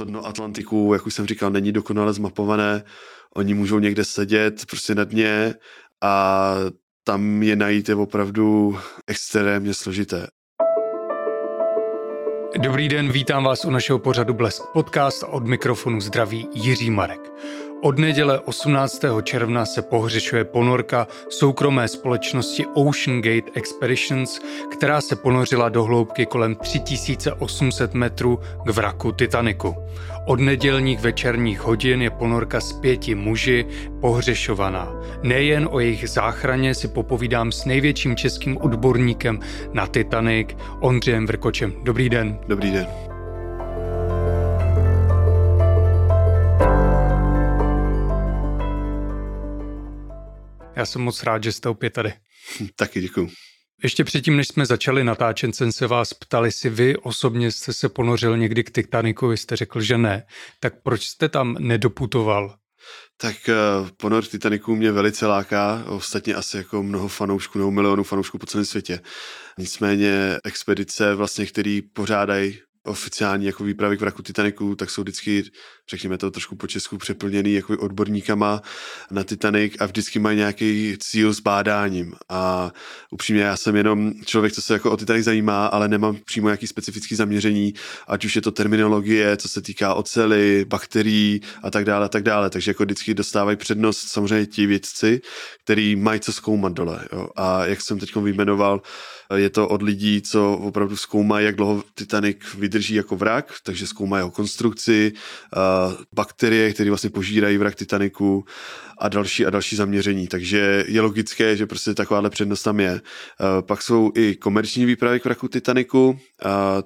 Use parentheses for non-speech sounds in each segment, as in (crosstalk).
to dno Atlantiku, jak už jsem říkal, není dokonale zmapované. Oni můžou někde sedět prostě na dně a tam je najít je opravdu extrémně složité. Dobrý den, vítám vás u našeho pořadu Blesk Podcast od mikrofonu zdraví Jiří Marek. Od neděle 18. června se pohřešuje ponorka soukromé společnosti Ocean Gate Expeditions, která se ponořila do hloubky kolem 3800 metrů k vraku Titaniku. Od nedělních večerních hodin je ponorka s pěti muži pohřešovaná. Nejen o jejich záchraně si popovídám s největším českým odborníkem na Titanic, Ondřejem Vrkočem. Dobrý den. Dobrý den. Já jsem moc rád, že jste opět tady. Taky děkuji. Ještě předtím, než jsme začali natáčet, jsem se vás ptal, jestli vy osobně jste se ponořil někdy k Titaniku, vy jste řekl, že ne. Tak proč jste tam nedoputoval? Tak uh, ponor Titaniku mě velice láká, ostatně asi jako mnoho fanoušků nebo milionů fanoušků po celém světě. Nicméně expedice, vlastně, který pořádají oficiální jako výpravy k vraku Titaniku, tak jsou vždycky, řekněme to trošku po česku, přeplněný jako odborníkama na Titanic a vždycky mají nějaký cíl s bádáním. A upřímně já jsem jenom člověk, co se jako o Titanic zajímá, ale nemám přímo nějaký specifický zaměření, ať už je to terminologie, co se týká ocely, bakterií a tak dále, a tak dále. Takže jako vždycky dostávají přednost samozřejmě ti vědci, který mají co zkoumat dole. Jo. A jak jsem teď vyjmenoval, je to od lidí, co opravdu zkoumají, jak dlouho Titanic vydrží jako vrak, takže zkoumají jeho konstrukci, bakterie, které vlastně požírají vrak Titaniku a další a další zaměření. Takže je logické, že prostě takováhle přednost tam je. Pak jsou i komerční výpravy k vraku Titaniku.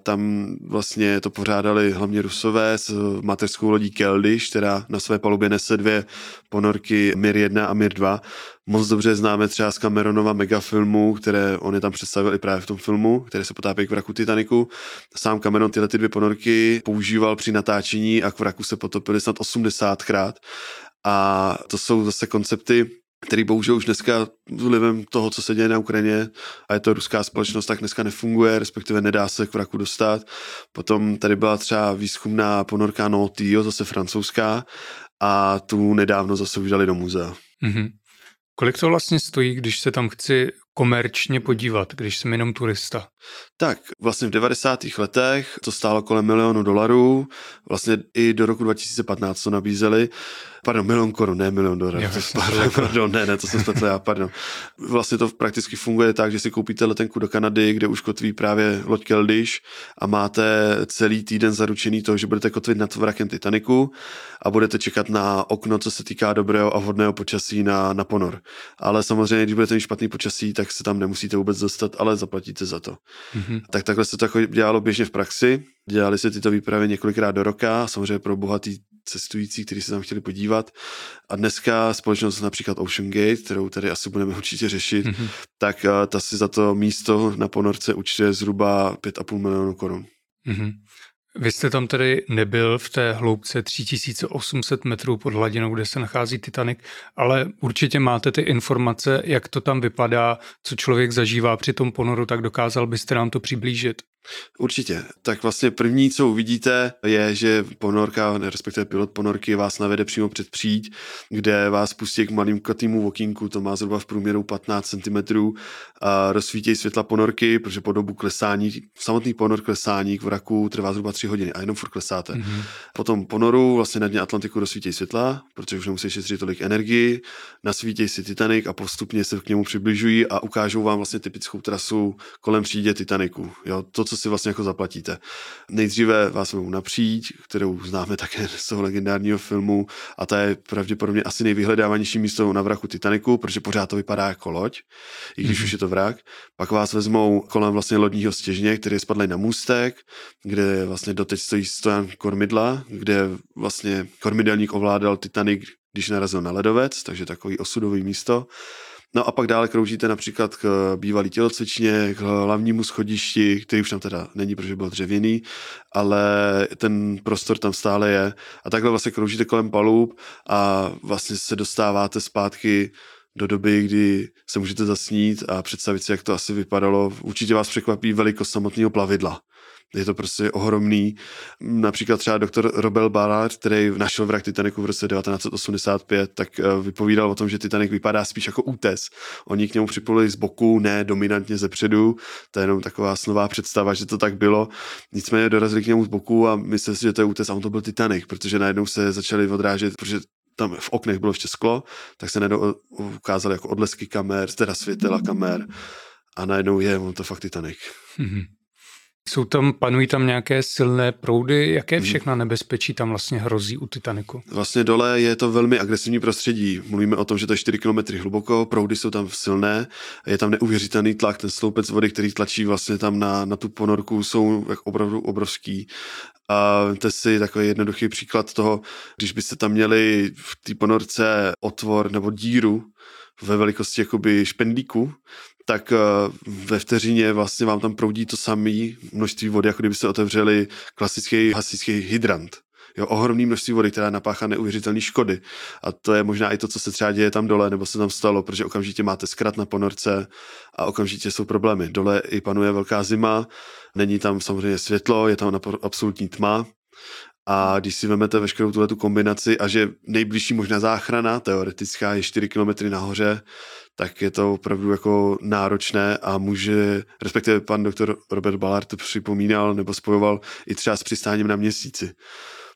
Tam vlastně to pořádali hlavně Rusové s mateřskou lodí Keldysh, která na své palubě nese dvě ponorky Mir 1 a Mir 2 moc dobře známe třeba z Cameronova megafilmu, které on je tam představil i právě v tom filmu, který se potápí k vraku Titaniku. Sám Cameron tyhle ty dvě ponorky používal při natáčení a k vraku se potopili snad 80krát. A to jsou zase koncepty, který bohužel už dneska vlivem toho, co se děje na Ukrajině a je to ruská společnost, tak dneska nefunguje, respektive nedá se k vraku dostat. Potom tady byla třeba výzkumná ponorka Notio, zase francouzská, a tu nedávno zase už dali do muzea. Mm-hmm. Kolik to vlastně stojí, když se tam chci komerčně podívat, když jsem jenom turista? Tak vlastně v 90. letech to stálo kolem milionu dolarů, vlastně i do roku 2015 to nabízeli pardon, milion korun, ne milion dolarů, pardon, (laughs) pardon, ne, ne, to jsem spletl já, pardon. Vlastně to prakticky funguje tak, že si koupíte letenku do Kanady, kde už kotví právě loď Keldysh a máte celý týden zaručený to, že budete kotvit nad vrakem Titaniku a budete čekat na okno, co se týká dobrého a vhodného počasí na, na ponor. Ale samozřejmě, když budete mít špatný počasí, tak se tam nemusíte vůbec dostat, ale zaplatíte za to. Mm-hmm. Tak takhle se to jako dělalo běžně v praxi. Dělali se tyto výpravy několikrát do roka, samozřejmě pro bohatý cestující, kteří se tam chtěli podívat. A dneska společnost například Ocean Gate, kterou tady asi budeme určitě řešit, mm-hmm. tak uh, ta si za to místo na ponorce účtuje zhruba 5,5 milionů korun. Mm-hmm. Vy jste tam tedy nebyl v té hloubce 3800 metrů pod hladinou, kde se nachází Titanic, ale určitě máte ty informace, jak to tam vypadá, co člověk zažívá při tom ponoru, tak dokázal byste nám to přiblížit. Určitě. Tak vlastně první, co uvidíte, je, že ponorka, respektive pilot ponorky vás navede přímo před příď, kde vás pustí k malým katýmu okýnku, to má zhruba v průměru 15 cm a rozsvítí světla ponorky, protože po dobu klesání, samotný ponor klesání k vraku trvá zhruba 3 hodiny a jenom furt klesáte. Mm-hmm. Potom ponoru vlastně na dně Atlantiku rozsvítí světla, protože už nemusí šetřit tolik energii, nasvítí si Titanic a postupně se k němu přibližují a ukážou vám vlastně typickou trasu kolem přídě Titaniku. Jo, to, co co si vlastně jako zaplatíte. Nejdříve vás vezmou napříč, kterou známe také z toho legendárního filmu a ta je pravděpodobně asi nejvyhledávanější místo na vraku Titaniku, protože pořád to vypadá jako loď, i když mm-hmm. už je to vrak. Pak vás vezmou kolem vlastně lodního stěžně, který spadly na můstek, kde vlastně doteď stojí stojan kormidla, kde vlastně kormidelník ovládal Titanic, když narazil na ledovec, takže takový osudový místo. No a pak dále kroužíte například k bývalý tělocvičně, k hlavnímu schodišti, který už tam teda není, protože byl dřevěný, ale ten prostor tam stále je. A takhle vlastně kroužíte kolem palub a vlastně se dostáváte zpátky do doby, kdy se můžete zasnít a představit si, jak to asi vypadalo. Určitě vás překvapí velikost samotného plavidla. Je to prostě ohromný. Například třeba doktor Robert Ballard, který našel vrak Titaniku v roce 1985, tak eh, vypovídal o tom, že Titanic vypadá spíš jako útes. Oni k němu připojili z boku, ne dominantně ze předu. To je jenom taková snová představa, že to tak bylo. Nicméně dorazili k němu z boku a mysleli si, že to je útes a on to byl Titanic, protože najednou se začali odrážet, protože tam v oknech bylo ještě sklo, tak se najednou ukázaly jako odlesky kamer, teda světela kamer a najednou je, on to fakt Titanic. Mm-hmm. Jsou tam, panují tam nějaké silné proudy? Jaké mhm. všechna nebezpečí tam vlastně hrozí u Titaniku? Vlastně dole je to velmi agresivní prostředí. Mluvíme o tom, že to je 4 km hluboko, proudy jsou tam silné, je tam neuvěřitelný tlak, ten sloupec vody, který tlačí vlastně tam na, na tu ponorku, jsou opravdu obrovský. A to si takový jednoduchý příklad toho, když byste tam měli v té ponorce otvor nebo díru ve velikosti jakoby špendlíku, tak eh, ve vteřině vlastně vám tam proudí to samé množství vody, jako kdybyste otevřeli klasický hasičský hydrant. Jo, ohromný množství vody, která napáchá neuvěřitelné škody. A to je možná i to, co se třeba děje tam dole, nebo se tam stalo, protože okamžitě máte zkrat na ponorce a okamžitě jsou problémy. Dole i panuje velká zima, není tam samozřejmě světlo, je tam absolutní tma a když si vezmete veškerou tuhle tu kombinaci a že nejbližší možná záchrana teoretická je 4 km nahoře, tak je to opravdu jako náročné a může, respektive pan doktor Robert Ballard to připomínal nebo spojoval i třeba s přistáním na měsíci.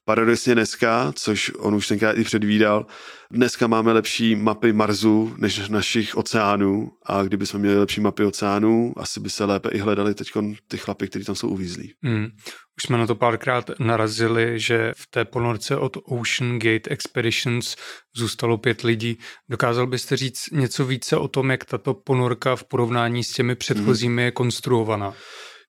Paradoxně dneska, což on už tenkrát i předvídal, dneska máme lepší mapy Marsu než našich oceánů a kdyby jsme měli lepší mapy oceánů, asi by se lépe i hledali teď ty chlapy, kteří tam jsou uvízlí. Hmm. Už jsme na to párkrát narazili, že v té ponorce od Ocean Gate Expeditions zůstalo pět lidí. Dokázal byste říct něco více o tom, jak tato ponorka v porovnání s těmi předchozími hmm. je konstruovaná?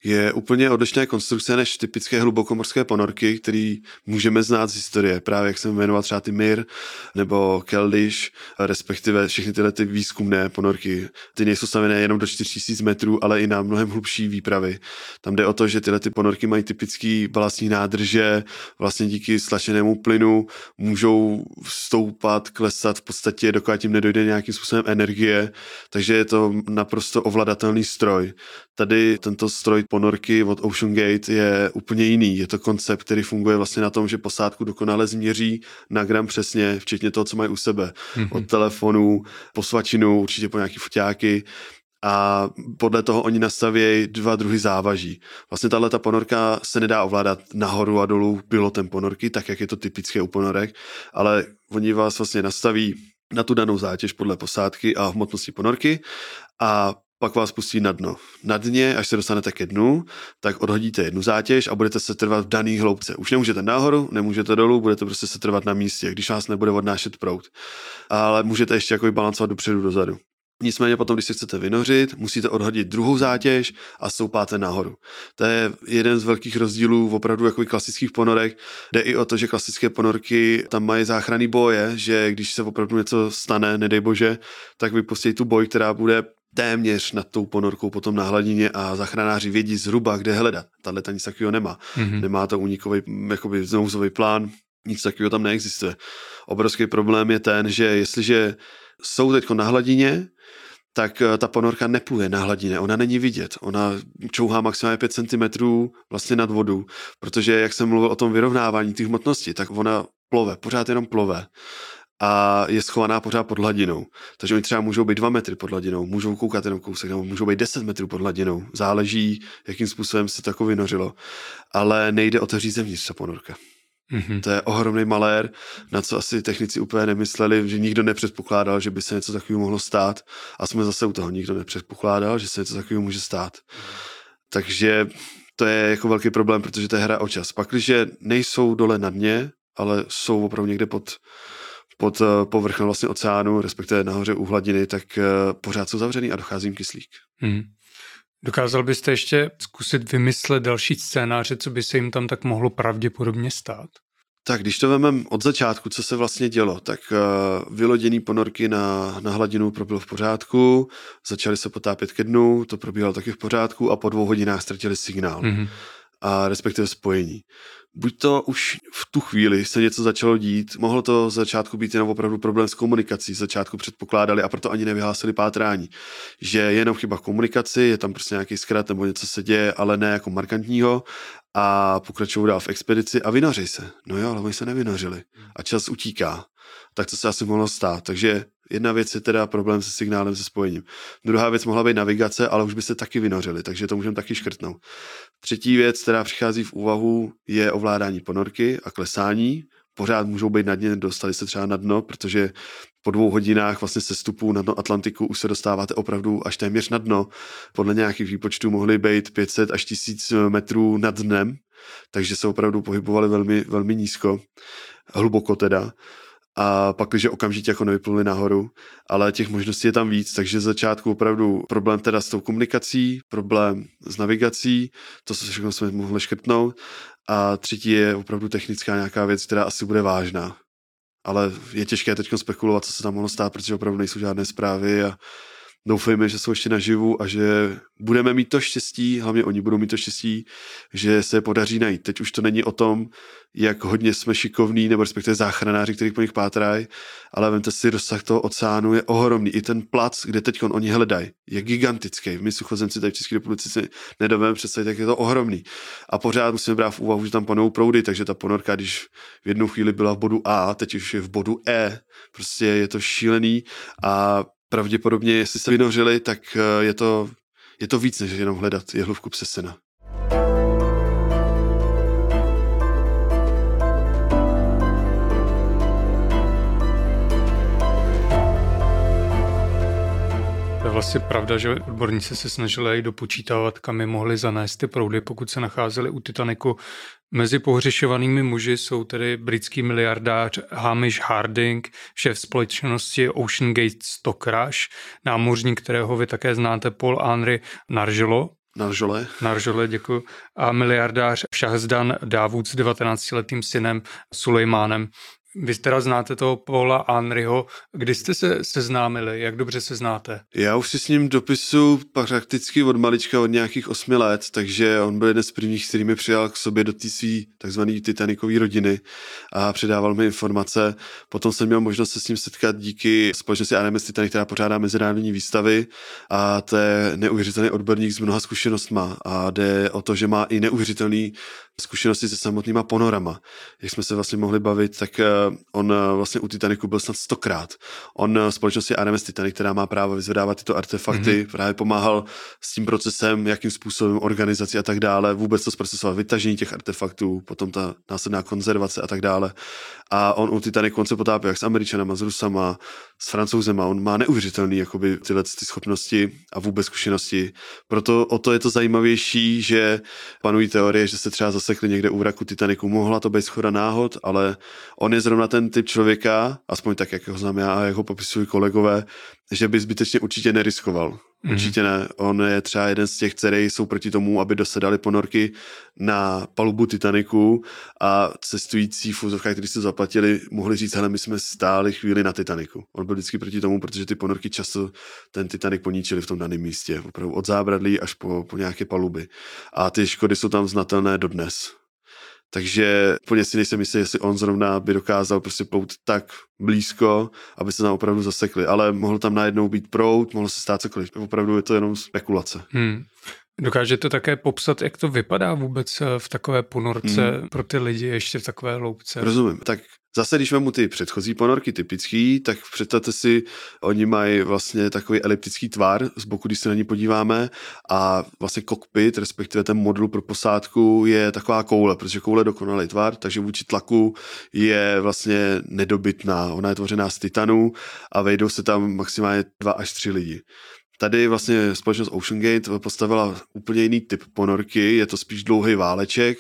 Je úplně odlišné konstrukce než typické hlubokomorské ponorky, které můžeme znát z historie. Právě jak jsem jmenoval třeba ty Mir nebo Keldish, respektive všechny tyhle ty výzkumné ponorky. Ty nejsou stavené jenom do 4000 metrů, ale i na mnohem hlubší výpravy. Tam jde o to, že tyhle ty ponorky mají typický balastní nádrže, vlastně díky stlačenému plynu můžou stoupat, klesat v podstatě, dokud tím nedojde nějakým způsobem energie, takže je to naprosto ovladatelný stroj. Tady tento stroj ponorky od Ocean Gate je úplně jiný. Je to koncept, který funguje vlastně na tom, že posádku dokonale změří na gram přesně, včetně toho, co mají u sebe. Mm-hmm. Od telefonu, po svačinu, určitě po nějaký foťáky a podle toho oni nastaví dva druhy závaží. Vlastně tahle ta ponorka se nedá ovládat nahoru a dolů pilotem ponorky, tak jak je to typické u ponorek, ale oni vás vlastně nastaví na tu danou zátěž podle posádky a hmotnosti ponorky a pak vás pustí na dno. Na dně, až se dostanete ke dnu, tak odhodíte jednu zátěž a budete se trvat v daný hloubce. Už nemůžete nahoru, nemůžete dolů, budete prostě se trvat na místě, když vás nebude odnášet prout. Ale můžete ještě jako balancovat dopředu, dozadu. Nicméně potom, když se chcete vynořit, musíte odhodit druhou zátěž a stoupáte nahoru. To je jeden z velkých rozdílů v opravdu jako klasických ponorek. Jde i o to, že klasické ponorky tam mají záchranný boje, že když se opravdu něco stane, nedej bože, tak vypustí tu boj, která bude téměř nad tou ponorkou potom na hladině a zachranáři vědí zhruba, kde hledat. Tahle nic takového nemá. Mm-hmm. Nemá to unikový jakoby nouzový plán, nic takového tam neexistuje. Obrovský problém je ten, že jestliže jsou teď na hladině, tak eh, ta ponorka nepluje na hladině, ona není vidět, ona čouhá maximálně 5 cm vlastně nad vodu, protože jak jsem mluvil o tom vyrovnávání těch hmotností, tak ona plove, pořád jenom plove a je schovaná pořád pod hladinou. Takže oni třeba můžou být dva metry pod hladinou, můžou koukat jenom kousek, nebo můžou být 10 metrů pod hladinou. Záleží, jakým způsobem se to jako vynořilo. Ale nejde o to říct zevnitř ta ponorka. Mm-hmm. To je ohromný malér, na co asi technici úplně nemysleli, že nikdo nepředpokládal, že by se něco takového mohlo stát. A jsme zase u toho, nikdo nepředpokládal, že se něco takového může stát. Takže to je jako velký problém, protože to je hra o čas. Pak, když nejsou dole na dně, ale jsou opravdu někde pod, pod eh, povrchem vlastně oceánu, respektive nahoře u hladiny, tak eh, pořád jsou zavřený a dochází jim kyslík. Hmm. Dokázal byste ještě zkusit vymyslet další scénáře, co by se jim tam tak mohlo pravděpodobně stát? Tak když to vememe od začátku, co se vlastně dělo, tak uh, vyloděný ponorky na, na hladinu proběhlo v pořádku, začali se potápět ke dnu, to probíhalo taky v pořádku a po dvou hodinách ztratili signál. Mm-hmm. A respektive spojení. Buď to už v tu chvíli se něco začalo dít, mohlo to z začátku být jenom opravdu problém s komunikací, z začátku předpokládali a proto ani nevyhlásili pátrání, že je jenom chyba v komunikaci, je tam prostě nějaký zkrat nebo něco se děje, ale ne jako markantního a pokračují dál v expedici a vynoří se. No jo, ale oni se nevynořili a čas utíká. Tak to se asi mohlo stát. Takže jedna věc je teda problém se signálem, se spojením. Druhá věc mohla být navigace, ale už by se taky vynořili, takže to můžeme taky škrtnout. Třetí věc, která přichází v úvahu, je ovládání ponorky a klesání. Pořád můžou být na dně, dostali se třeba na dno, protože po dvou hodinách vlastně sestupu na dno Atlantiku už se dostáváte opravdu až téměř na dno. Podle nějakých výpočtů mohly být 500 až 1000 metrů nad dnem, takže se opravdu pohybovali velmi, velmi nízko, hluboko teda a pak, když okamžitě jako nevypluli nahoru, ale těch možností je tam víc, takže z začátku opravdu problém teda s tou komunikací, problém s navigací, to se všechno jsme mohli škrtnout a třetí je opravdu technická nějaká věc, která asi bude vážná. Ale je těžké teď spekulovat, co se tam mohlo stát, protože opravdu nejsou žádné zprávy a doufejme, že jsou ještě naživu a že budeme mít to štěstí, hlavně oni budou mít to štěstí, že se podaří najít. Teď už to není o tom, jak hodně jsme šikovní, nebo respektive záchranáři, kterých po nich pátrají, ale vemte si, rozsah toho oceánu je ohromný. I ten plac, kde teď oni hledají, je gigantický. My suchozemci tady v České republice si nedovedeme představit, jak je to ohromný. A pořád musíme brát v úvahu, že tam panou proudy, takže ta ponorka, když v jednu chvíli byla v bodu A, teď už je v bodu E, prostě je to šílený a pravděpodobně, jestli se vynořili, tak eh, je to, je to víc, než jenom hledat jehlovku přesena. je vlastně pravda, že odborníci se snažili dopočítávat, kam je mohli zanést ty proudy, pokud se nacházeli u Titaniku. Mezi pohřešovanými muži jsou tedy britský miliardář Hamish Harding, šéf společnosti Ocean Gate Stockrash, námořník, kterého vy také znáte, Paul Henry Nargelo, Naržole. Naržole, děkuji. A miliardář Shahzdan Dávud s 19-letým synem Sulejmánem. Vy teda znáte toho Paula Anryho. Kdy jste se seznámili? Jak dobře se znáte? Já už si s ním dopisu prakticky od malička, od nějakých osmi let, takže on byl jeden z prvních, který mi přijal k sobě do té své takzvané Titanicové rodiny a předával mi informace. Potom jsem měl možnost se s ním setkat díky společnosti AMS Titanic, která pořádá mezinárodní výstavy a to je neuvěřitelný odborník s mnoha zkušenostma a jde o to, že má i neuvěřitelný zkušenosti se samotnýma ponorama. Jak jsme se vlastně mohli bavit, tak eh, on eh, vlastně u Titaniku byl snad stokrát. On eh, společnosti RMS Titanic, která má právo vyzvedávat tyto artefakty, mm-hmm. právě pomáhal s tím procesem, jakým způsobem organizaci a tak dále, vůbec to zprocesovat, vytažení těch artefaktů, potom ta následná konzervace a tak dále. A on u Titaniku on se potápí jak s Američanama, s Rusama, s Francouzema. On má neuvěřitelný jakoby, tyhle ty schopnosti a vůbec zkušenosti. Proto o to je to zajímavější, že panují teorie, že se třeba zasekli někde u vraku Titaniku. Mohla to být schoda náhod, ale on je zrovna ten typ člověka, aspoň tak, jak ho znám já a jak ho popisují kolegové, že by zbytečně určitě neriskoval. Mm-hmm. Určitě ne. On je třeba jeden z těch, který jsou proti tomu, aby dosedali ponorky na palubu Titaniku a cestující v úzovkách, kteří se zaplatili, mohli říct, hele, my jsme stáli chvíli na Titaniku. On byl vždycky proti tomu, protože ty ponorky často ten Titanic poníčili v tom daném místě. Opravdu od zábradlí až po, po nějaké paluby. A ty škody jsou tam znatelné dodnes. Takže úplně si nejsem jistý, jestli on zrovna by dokázal prostě plout tak blízko, aby se tam opravdu zasekli. Ale mohl tam najednou být prout, mohlo se stát cokoliv. Opravdu je to jenom spekulace. Hmm. Dokážete také popsat, jak to vypadá vůbec eh, v takové ponorce hmm. pro ty lidi ještě v takové loupce? Rozumím. Tak Zase, když vemu ty předchozí ponorky typický, tak představte si, oni mají vlastně takový eliptický tvar z boku, když se na ní podíváme a vlastně kokpit, respektive ten modul pro posádku je taková koule, protože koule je dokonalý tvar, takže vůči tlaku je vlastně nedobytná. Ona je tvořená z titanu a vejdou se tam maximálně dva až tři lidi. Tady vlastně společnost OceanGate postavila úplně jiný typ ponorky, je to spíš dlouhý váleček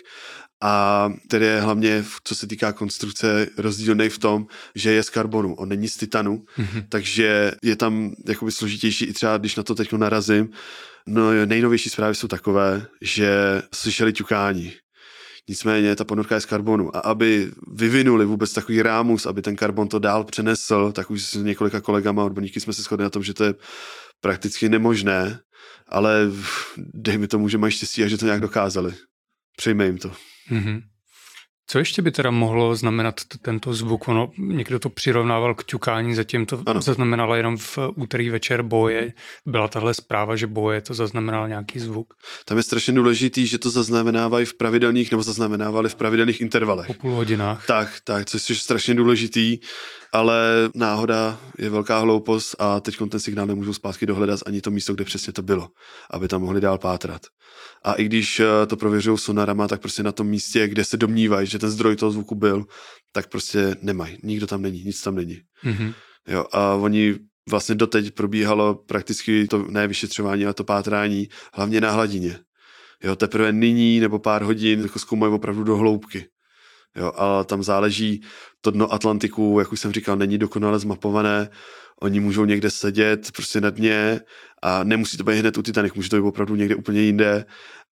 a který je hlavně, co se týká konstrukce, rozdílný v tom, že je z karbonu, on není z titanu, mm-hmm. takže je tam jakoby složitější i třeba, když na to teď narazím. No nejnovější zprávy jsou takové, že slyšeli ťukání. Nicméně ta ponorka je z karbonu a aby vyvinuli vůbec takový rámus, aby ten karbon to dál přenesl, tak už s několika kolegama odborníky jsme se shodli na tom, že to je prakticky nemožné, ale dejme tomu, že mají štěstí a že to nějak dokázali. Přejme jim to. Mm-hmm. Co ještě by teda mohlo znamenat tento zvuk? Ono, někdo to přirovnával k ťukání, zatím to ano. zaznamenalo jenom v úterý večer boje. Byla tahle zpráva, že boje to zaznamenal nějaký zvuk. Tam je strašně důležitý, že to zaznamenávají v pravidelných, nebo zaznamenávali v pravidelných intervalech. Po půl hodinách. Tak, tak, což je strašně důležitý, ale náhoda je velká hloupost a teď ten signál nemůžou zpátky dohledat ani to místo, kde přesně to bylo, aby tam mohli dál pátrat. A i když eh, to prověřují sonarama, tak prostě na tom místě, kde se domnívají, že ten zdroj toho zvuku byl, tak prostě nemají. Nikdo tam není, nic tam není. Mm-hmm. Jo, a oni vlastně doteď probíhalo prakticky to ne vyšetřování, ale to pátrání, hlavně na hladině. Jo, teprve nyní nebo pár hodin jako zkoumají opravdu do hloubky. Jo, a tam záleží to dno Atlantiku, jak už jsem říkal, není dokonale zmapované. Oni můžou někde sedět prostě na dně a nemusí to být hned u Titanic, může to být opravdu někde úplně jinde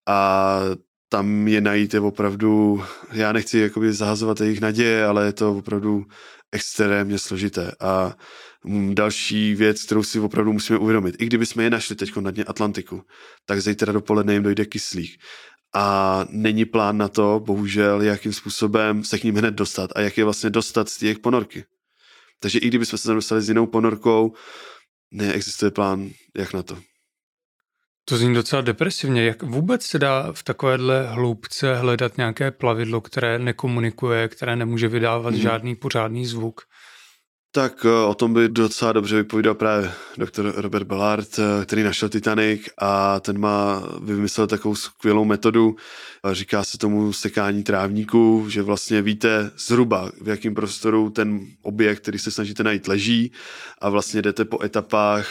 a tam je najít je opravdu, já nechci jakoby zahazovat jejich naděje, ale je to opravdu extrémně složité. A mm, další věc, kterou si opravdu musíme uvědomit, i kdyby jsme je našli teď na dně Atlantiku, tak zítra dopoledne jim dojde kyslík. A není plán na to, bohužel, jakým způsobem se k ním hned dostat a jak je vlastně dostat z těch ponorky. Takže i kdybychom se tam dostali s jinou ponorkou, neexistuje plán, jak na to. To zní docela depresivně. Jak vůbec se dá v takovéhle hloubce hledat nějaké plavidlo, které nekomunikuje, které nemůže vydávat hmm. žádný pořádný zvuk? Tak eh, o tom by docela dobře vypovídal právě doktor Robert Ballard, eh, který našel Titanic a ten má vymyslel takovou skvělou metodu, říká se tomu sekání trávníků, že vlastně víte zhruba, v jakém prostoru ten objekt, který se snažíte najít, leží a vlastně jdete po etapách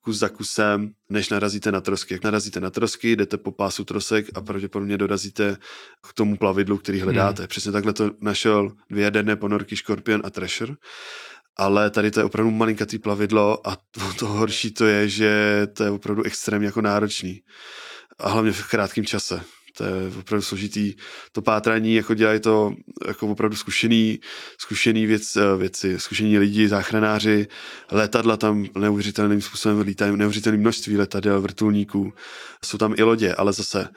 kus za kusem, než narazíte na trosky. Jak narazíte na trosky, jdete po pásu trosek a pravděpodobně dorazíte k tomu plavidlu, který hledáte. Hmm. Přesně takhle to našel dvě jaderné ponorky Scorpion a Treasure ale tady to je opravdu malinkatý plavidlo a to, to horší to je, že to je opravdu extrémně jako náročný. A hlavně v krátkém čase. To je opravdu složitý. To pátrání jako dělají to jako opravdu zkušený, zkušený věc, eh, věci, zkušení lidi, záchranáři, letadla tam neuvěřitelným způsobem lítají, neuvěřitelné množství letadel, vrtulníků. Jsou tam i lodě, ale zase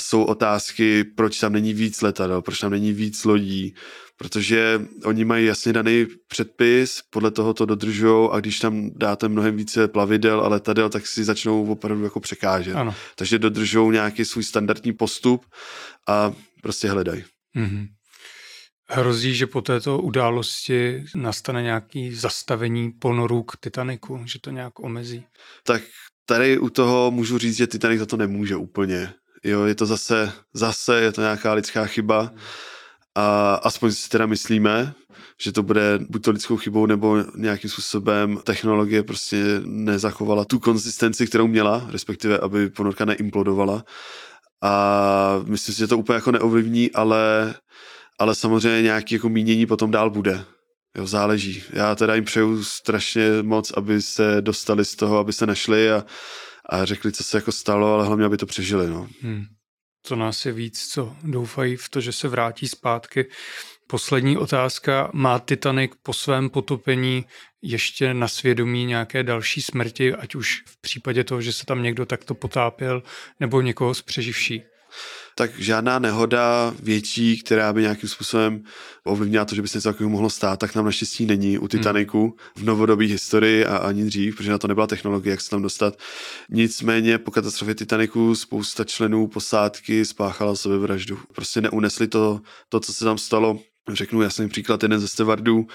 jsou otázky, proč tam není víc letadel, proč tam není víc lodí, protože oni mají jasně daný předpis, podle toho to dodržují a když tam dáte mnohem více plavidel a letadel, tak si začnou opravdu jako překážet. Ano. Takže dodržují nějaký svůj standardní postup a prostě hledají. Mm-hmm. Hrozí, že po této události nastane nějaký zastavení ponorů k Titaniku, že to nějak omezí? Tak tady u toho můžu říct, že Titanic za to nemůže úplně. Jo, je to zase, zase je to nějaká lidská chyba a aspoň si teda myslíme, že to bude buď to lidskou chybou, nebo nějakým způsobem technologie prostě nezachovala tu konzistenci, kterou měla, respektive aby ponorka neimplodovala. A myslím si, že to úplně jako neovlivní, ale, ale samozřejmě nějaký jako mínění potom dál bude. Jo, záleží. Já teda jim přeju strašně moc, aby se dostali z toho, aby se našli a, a řekli, co se jako stalo, ale hlavně, aby to přežili. No. Hmm. Co nás je víc, co doufají v to, že se vrátí zpátky. Poslední otázka. Má Titanic po svém potopení ještě na svědomí nějaké další smrti, ať už v případě toho, že se tam někdo takto potápěl, nebo někoho z přeživší? Tak žádná nehoda větší, která by nějakým způsobem ovlivnila to, že by se něco takového mohlo stát, tak nám naštěstí není u Titaniku hmm. v novodobé historii a ani dřív, protože na to nebyla technologie, jak se tam dostat. Nicméně po katastrofě Titaniku spousta členů posádky spáchala sebevraždu. Prostě neunesli to, to, co se tam stalo, Řeknu jasný příklad, jeden ze stevardů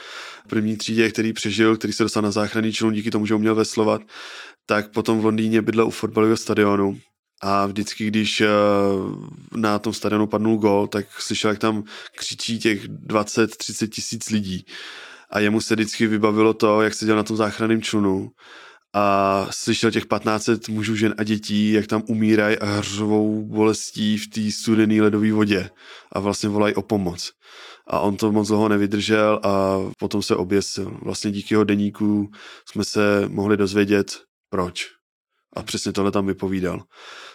první třídě, který přežil, který se dostal na záchranný člun díky tomu, že uměl veslovat, tak potom v Londýně bydlel u fotbalového stadionu a vždycky, když eh, na tom stadionu padnul gol, tak slyšel, jak tam křičí těch 20-30 tisíc lidí. A jemu se vždycky vybavilo to, jak seděl na tom záchranném člunu a slyšel těch 1500 mužů, žen a dětí, jak tam umírají a hřovou bolestí v té studené ledové vodě a vlastně volají o pomoc. A on to moc dlouho nevydržel a potom se oběsil. Vlastně díky jeho deníku jsme se mohli dozvědět, proč. A přesně tohle tam vypovídal.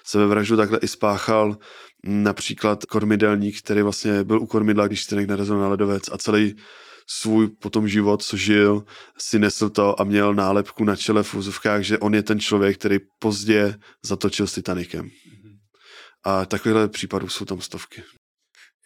Sebevraždu takhle i spáchal například kormidelník, který vlastně byl u kormidla, když se narazil na ledovec a celý svůj potom život, co žil, si nesl to a měl nálepku na čele v úzovkách, že on je ten člověk, který pozdě zatočil s Titanikem. A takovýchhle případů jsou tam stovky.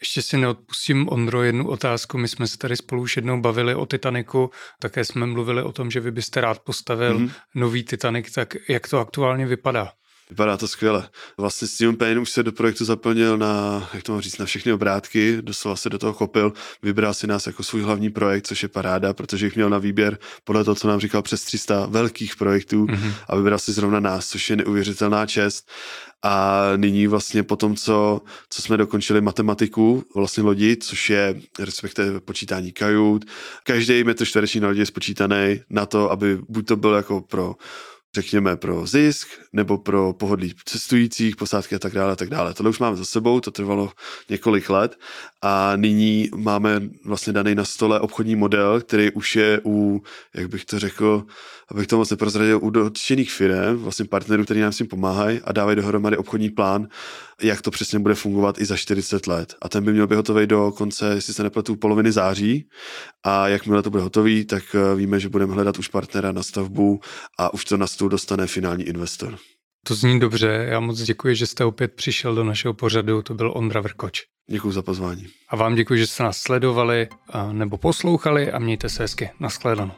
Ještě si neodpustím, Ondro, jednu otázku. My jsme se tady spolu už jednou bavili o Titaniku, také jsme mluvili o tom, že vy byste rád postavil mm-hmm. nový Titanic, tak jak to aktuálně vypadá? Vypadá to skvěle. Vlastně Steven Payne už se do projektu zaplnil na, jak to mám říct, na všechny obrátky, doslova se do toho chopil, vybral si nás jako svůj hlavní projekt, což je paráda, protože jich měl na výběr podle toho, co nám říkal, přes 300 velkých projektů mm-hmm. a vybral si zrovna nás, což je neuvěřitelná čest. A nyní vlastně po tom, co, co jsme dokončili matematiku vlastně lodi, což je respektive počítání kajut, každý metr čtvereční na lodi je spočítaný na to, aby buď to byl jako pro řekněme, pro zisk nebo pro pohodlí cestujících, posádky a tak dále, a tak dále. Tohle už máme za sebou, to trvalo několik let a nyní máme vlastně daný na stole obchodní model, který už je u, jak bych to řekl, abych to moc neprozradil, u dotčených firm, vlastně partnerů, kteří nám s tím pomáhají a dávají dohromady obchodní plán, jak to přesně bude fungovat i za 40 let. A ten by měl být hotový do konce, jestli se nepletu, poloviny září. A jakmile to bude hotový, tak eh, víme, že budeme hledat už partnera na stavbu a už to na stůl dostane finální investor. To zní dobře, já moc děkuji, že jste opět přišel do našeho pořadu, to byl Ondra Vrkoč. Děkuji za pozvání. A vám děkuji, že jste nás sledovali nebo poslouchali a mějte se hezky. Naschledanou.